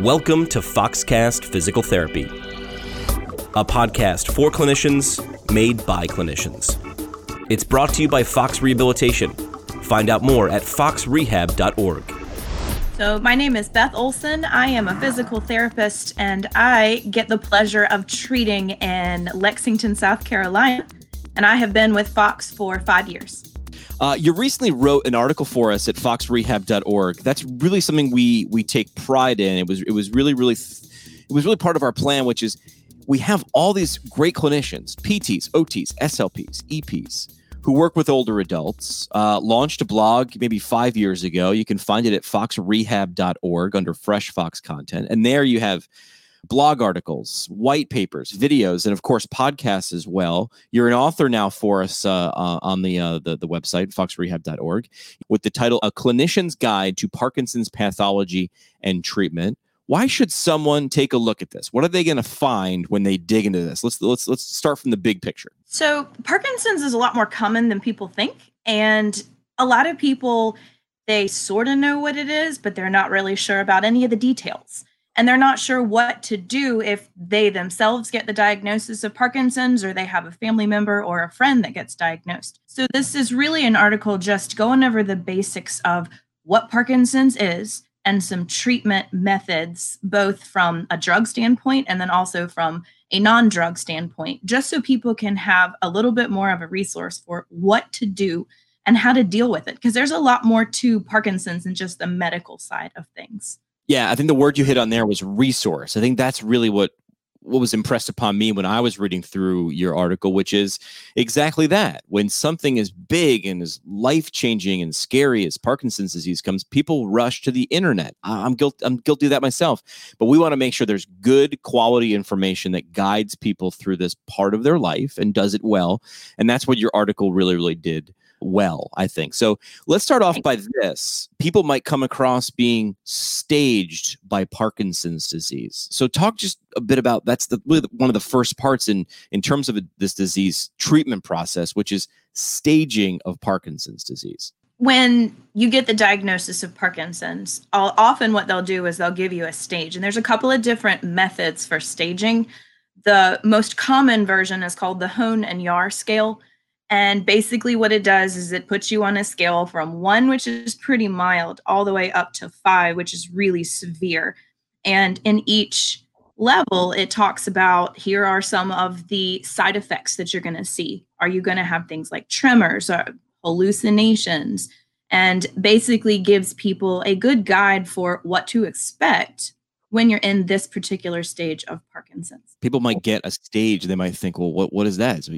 Welcome to Foxcast Physical Therapy, a podcast for clinicians made by clinicians. It's brought to you by Fox Rehabilitation. Find out more at foxrehab.org. So, my name is Beth Olson. I am a physical therapist and I get the pleasure of treating in Lexington, South Carolina. And I have been with Fox for five years. Uh, you recently wrote an article for us at foxrehab.org. That's really something we we take pride in. It was it was really really it was really part of our plan, which is we have all these great clinicians, PTs, OTs, SLPs, EPs, who work with older adults. Uh, launched a blog maybe five years ago. You can find it at foxrehab.org under Fresh Fox content, and there you have blog articles, white papers, videos, and of course podcasts as well. You're an author now for us uh, uh, on the, uh, the the website foxrehab.org with the title "A Clinician's Guide to Parkinson's Pathology and Treatment." Why should someone take a look at this? What are they going to find when they dig into this? Let's let's let's start from the big picture. So, Parkinson's is a lot more common than people think, and a lot of people they sort of know what it is, but they're not really sure about any of the details and they're not sure what to do if they themselves get the diagnosis of Parkinson's or they have a family member or a friend that gets diagnosed. So, this is really an article just going over the basics of what Parkinson's is and some treatment methods, both from a drug standpoint and then also from a non drug standpoint, just so people can have a little bit more of a resource for what to do and how to deal with it. Because there's a lot more to Parkinson's than just the medical side of things. Yeah, I think the word you hit on there was resource. I think that's really what what was impressed upon me when I was reading through your article, which is exactly that. When something is big and is life changing and scary as Parkinson's disease comes, people rush to the internet. I'm guilty. I'm guilty of that myself. But we want to make sure there's good quality information that guides people through this part of their life and does it well. And that's what your article really, really did well, I think. So let's start off by this. People might come across being staged by Parkinson's disease. So talk just a bit about that's the one of the first parts in in terms of this disease treatment process, which is staging of Parkinson's disease. When you get the diagnosis of Parkinson's, I'll, often what they'll do is they'll give you a stage, and there's a couple of different methods for staging. The most common version is called the Hoehn and Yahr scale and basically, what it does is it puts you on a scale from one, which is pretty mild, all the way up to five, which is really severe. And in each level, it talks about here are some of the side effects that you're going to see. Are you going to have things like tremors or hallucinations? And basically gives people a good guide for what to expect when you're in this particular stage of Parkinson's. People might get a stage, they might think, well, what, what is that? So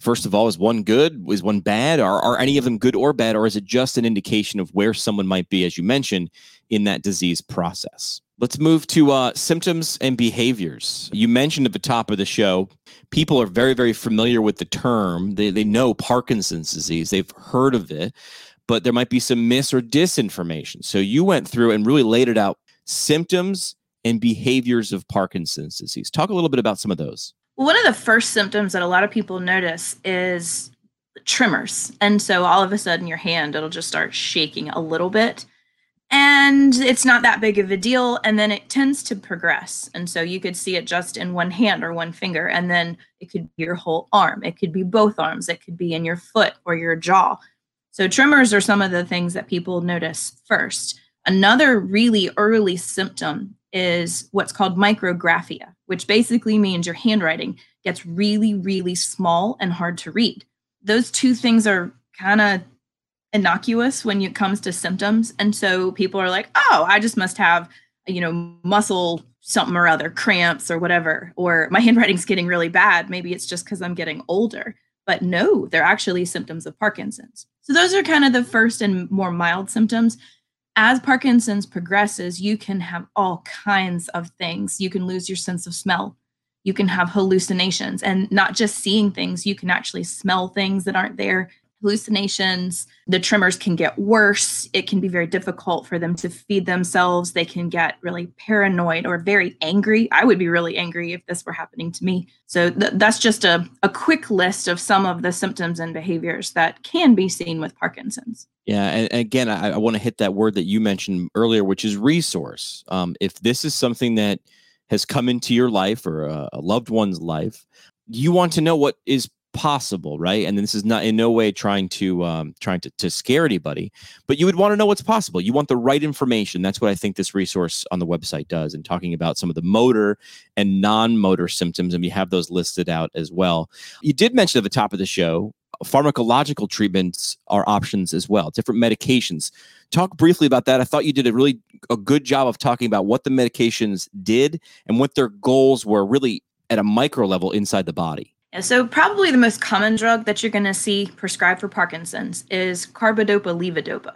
first of all, is one good? Is one bad? Are, are any of them good or bad? Or is it just an indication of where someone might be, as you mentioned, in that disease process? Let's move to uh, symptoms and behaviors. You mentioned at the top of the show, people are very, very familiar with the term. They, they know Parkinson's disease, they've heard of it, but there might be some mis or disinformation. So you went through and really laid it out symptoms and behaviors of Parkinson's disease. Talk a little bit about some of those. One of the first symptoms that a lot of people notice is tremors. And so all of a sudden your hand it'll just start shaking a little bit. And it's not that big of a deal and then it tends to progress. And so you could see it just in one hand or one finger and then it could be your whole arm. It could be both arms. It could be in your foot or your jaw. So tremors are some of the things that people notice first. Another really early symptom is what's called micrographia, which basically means your handwriting gets really, really small and hard to read. Those two things are kind of innocuous when it comes to symptoms. And so people are like, oh, I just must have, you know, muscle something or other, cramps or whatever, or my handwriting's getting really bad. Maybe it's just because I'm getting older. But no, they're actually symptoms of Parkinson's. So those are kind of the first and more mild symptoms as Parkinson's progresses, you can have all kinds of things. You can lose your sense of smell. You can have hallucinations and not just seeing things, you can actually smell things that aren't there. Hallucinations, the tremors can get worse. It can be very difficult for them to feed themselves. They can get really paranoid or very angry. I would be really angry if this were happening to me. So, th- that's just a, a quick list of some of the symptoms and behaviors that can be seen with Parkinson's. Yeah, and, again, I, I want to hit that word that you mentioned earlier, which is resource. Um, if this is something that has come into your life or a, a loved one's life, you want to know what is possible, right? And this is not in no way trying to um, trying to, to scare anybody, but you would want to know what's possible. You want the right information. That's what I think this resource on the website does. And talking about some of the motor and non-motor symptoms, and we have those listed out as well. You did mention at the top of the show pharmacological treatments are options as well different medications. Talk briefly about that. I thought you did a really a good job of talking about what the medications did and what their goals were really at a micro level inside the body. So probably the most common drug that you're going to see prescribed for Parkinson's is carbidopa levodopa,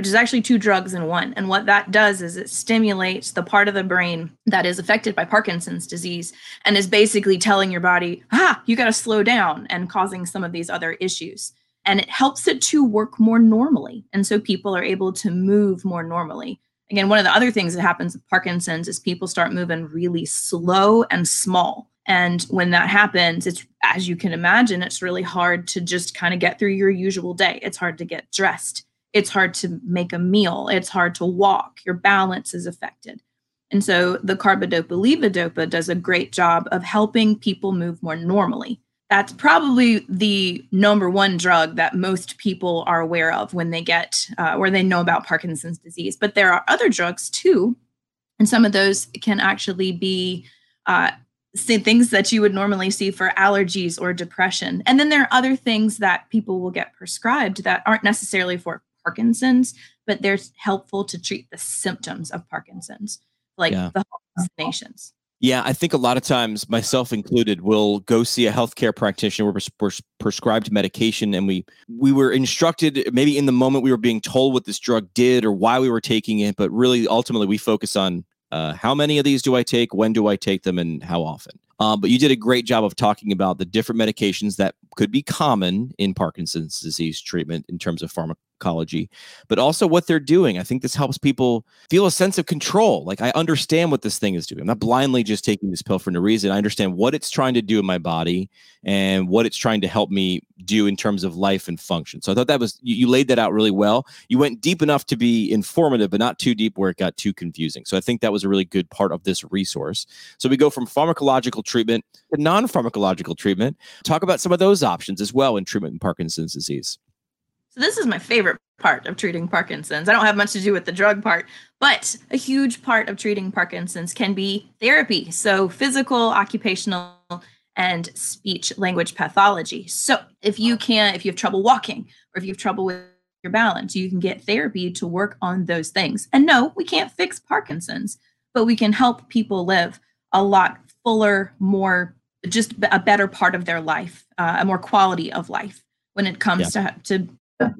which is actually two drugs in one. And what that does is it stimulates the part of the brain that is affected by Parkinson's disease and is basically telling your body, ah, you got to slow down and causing some of these other issues. And it helps it to work more normally. And so people are able to move more normally. Again, one of the other things that happens with Parkinson's is people start moving really slow and small. And when that happens, it's as you can imagine, it's really hard to just kind of get through your usual day. It's hard to get dressed. It's hard to make a meal. It's hard to walk. Your balance is affected. And so the carbidopa levodopa does a great job of helping people move more normally. That's probably the number one drug that most people are aware of when they get, uh, or they know about Parkinson's disease. But there are other drugs too. And some of those can actually be uh, things that you would normally see for allergies or depression. And then there are other things that people will get prescribed that aren't necessarily for Parkinson's, but they're helpful to treat the symptoms of Parkinson's, like yeah. the hallucinations. Yeah, I think a lot of times, myself included, will go see a healthcare practitioner. We're, we're prescribed medication, and we we were instructed. Maybe in the moment we were being told what this drug did or why we were taking it, but really, ultimately, we focus on uh, how many of these do I take? When do I take them? And how often? Um, but you did a great job of talking about the different medications that could be common in Parkinson's disease treatment in terms of pharma but also what they're doing. I think this helps people feel a sense of control. Like I understand what this thing is doing. I'm not blindly just taking this pill for no reason. I understand what it's trying to do in my body and what it's trying to help me do in terms of life and function. So I thought that was you, you laid that out really well. You went deep enough to be informative, but not too deep where it got too confusing. So I think that was a really good part of this resource. So we go from pharmacological treatment to non-pharmacological treatment. Talk about some of those options as well in treatment in Parkinson's disease. So this is my favorite part of treating Parkinson's. I don't have much to do with the drug part, but a huge part of treating Parkinson's can be therapy. So physical, occupational, and speech language pathology. So if you can't, if you have trouble walking or if you have trouble with your balance, you can get therapy to work on those things. And no, we can't fix Parkinson's, but we can help people live a lot fuller, more just a better part of their life, uh, a more quality of life when it comes yeah. to, to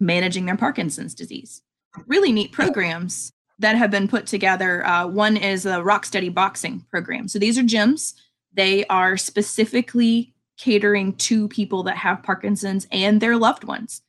managing their Parkinson's disease. Really neat programs that have been put together. Uh, one is a Rock Steady Boxing program. So these are gyms. They are specifically catering to people that have Parkinson's and their loved ones.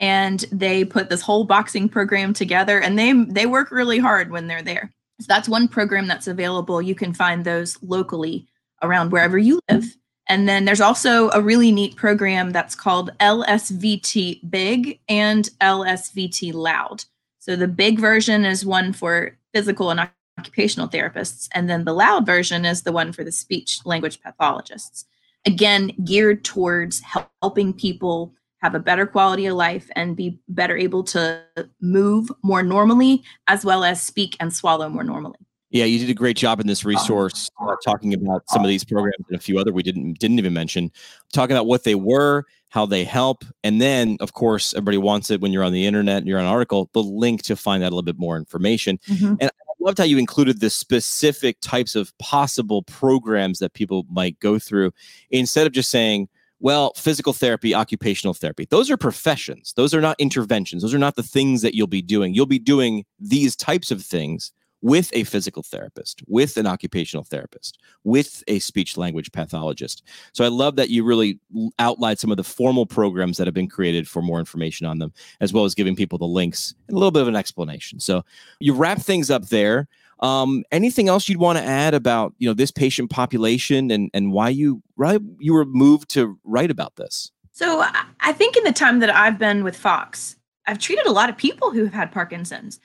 And they put this whole boxing program together and they they work really hard when they're there. So that's one program that's available. You can find those locally around wherever you live. And then there's also a really neat program that's called LSVT Big and LSVT Loud. So the big version is one for physical and occupational therapists, and then the loud version is the one for the speech language pathologists. Again, geared towards helping people have a better quality of life and be better able to move more normally, as well as speak and swallow more normally. Yeah, you did a great job in this resource uh, talking about some of these programs and a few other we didn't didn't even mention, talking about what they were, how they help, and then of course everybody wants it when you're on the internet and you're on an article, the link to find out a little bit more information. Mm-hmm. And I loved how you included the specific types of possible programs that people might go through instead of just saying, well, physical therapy, occupational therapy, those are professions. Those are not interventions. Those are not the things that you'll be doing. You'll be doing these types of things with a physical therapist, with an occupational therapist, with a speech language pathologist. So I love that you really outlined some of the formal programs that have been created for more information on them, as well as giving people the links and a little bit of an explanation. So you wrap things up there. Um, anything else you'd want to add about you know this patient population and and why you right you were moved to write about this? So I think in the time that I've been with Fox, I've treated a lot of people who have had Parkinson's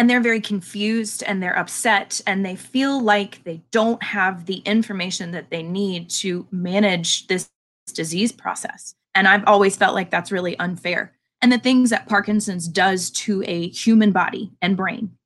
and they're very confused and they're upset and they feel like they don't have the information that they need to manage this disease process. And I've always felt like that's really unfair. And the things that Parkinson's does to a human body and brain,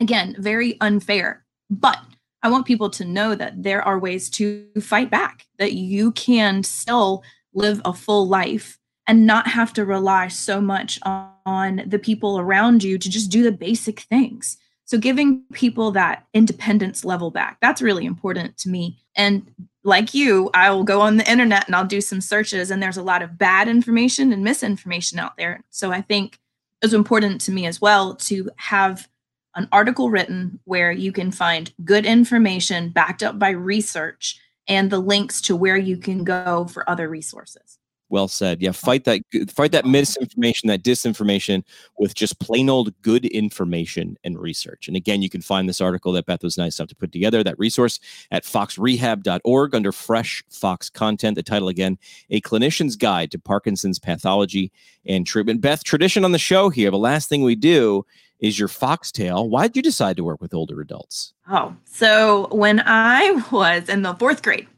again, very unfair. But I want people to know that there are ways to fight back, that you can still live a full life and not have to rely so much on, on the people around you to just do the basic things. So giving people that independence level back, that's really important to me. And like you, I will go on the internet and I'll do some searches and there's a lot of bad information and misinformation out there. So I think it's important to me as well to have an article written where you can find good information backed up by research and the links to where you can go for other resources. Well said. Yeah, fight that fight that misinformation, that disinformation with just plain old good information and research. And again, you can find this article that Beth was nice enough to put together, that resource at foxrehab.org under fresh Fox content. The title again, A Clinician's Guide to Parkinson's Pathology and Treatment. Beth, tradition on the show here, the last thing we do is your foxtail. Why did you decide to work with older adults? Oh, so when I was in the fourth grade,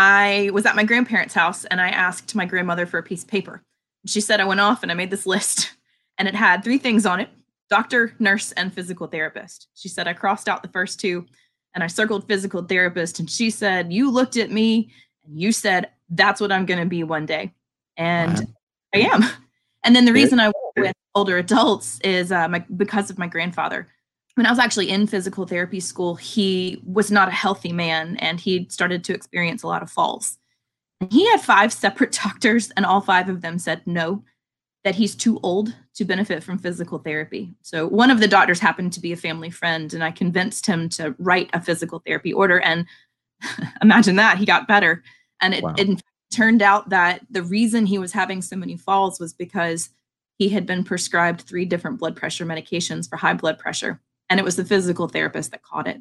I was at my grandparents' house and I asked my grandmother for a piece of paper. She said I went off and I made this list and it had three things on it doctor, nurse, and physical therapist. She said I crossed out the first two and I circled physical therapist. And she said, You looked at me and you said, That's what I'm going to be one day. And wow. I am. And then the reason I work with older adults is uh, my, because of my grandfather when I was actually in physical therapy school, he was not a healthy man and he started to experience a lot of falls. He had five separate doctors, and all five of them said no, that he's too old to benefit from physical therapy. So one of the doctors happened to be a family friend, and I convinced him to write a physical therapy order. And imagine that, he got better. And it, wow. it turned out that the reason he was having so many falls was because he had been prescribed three different blood pressure medications for high blood pressure and it was the physical therapist that caught it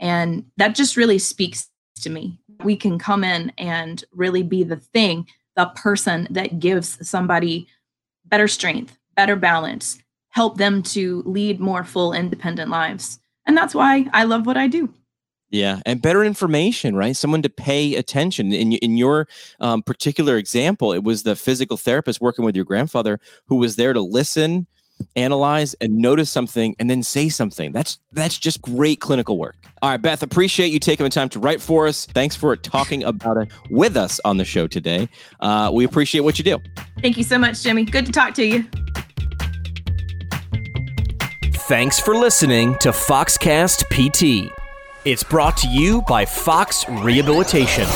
and that just really speaks to me we can come in and really be the thing the person that gives somebody better strength better balance help them to lead more full independent lives and that's why i love what i do yeah, and better information, right? Someone to pay attention. In in your um, particular example, it was the physical therapist working with your grandfather who was there to listen, analyze and notice something and then say something. That's that's just great clinical work. All right, Beth, appreciate you taking the time to write for us. Thanks for talking about it with us on the show today. Uh, we appreciate what you do. Thank you so much, Jimmy. Good to talk to you. Thanks for listening to Foxcast PT. It's brought to you by Fox Rehabilitation.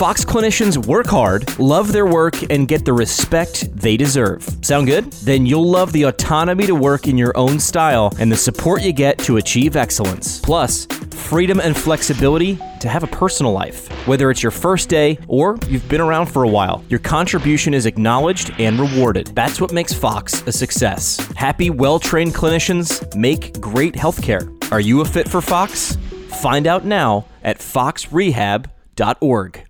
Fox clinicians work hard, love their work, and get the respect they deserve. Sound good? Then you'll love the autonomy to work in your own style and the support you get to achieve excellence. Plus, freedom and flexibility to have a personal life. Whether it's your first day or you've been around for a while, your contribution is acknowledged and rewarded. That's what makes Fox a success. Happy, well trained clinicians make great healthcare. Are you a fit for Fox? Find out now at foxrehab.org.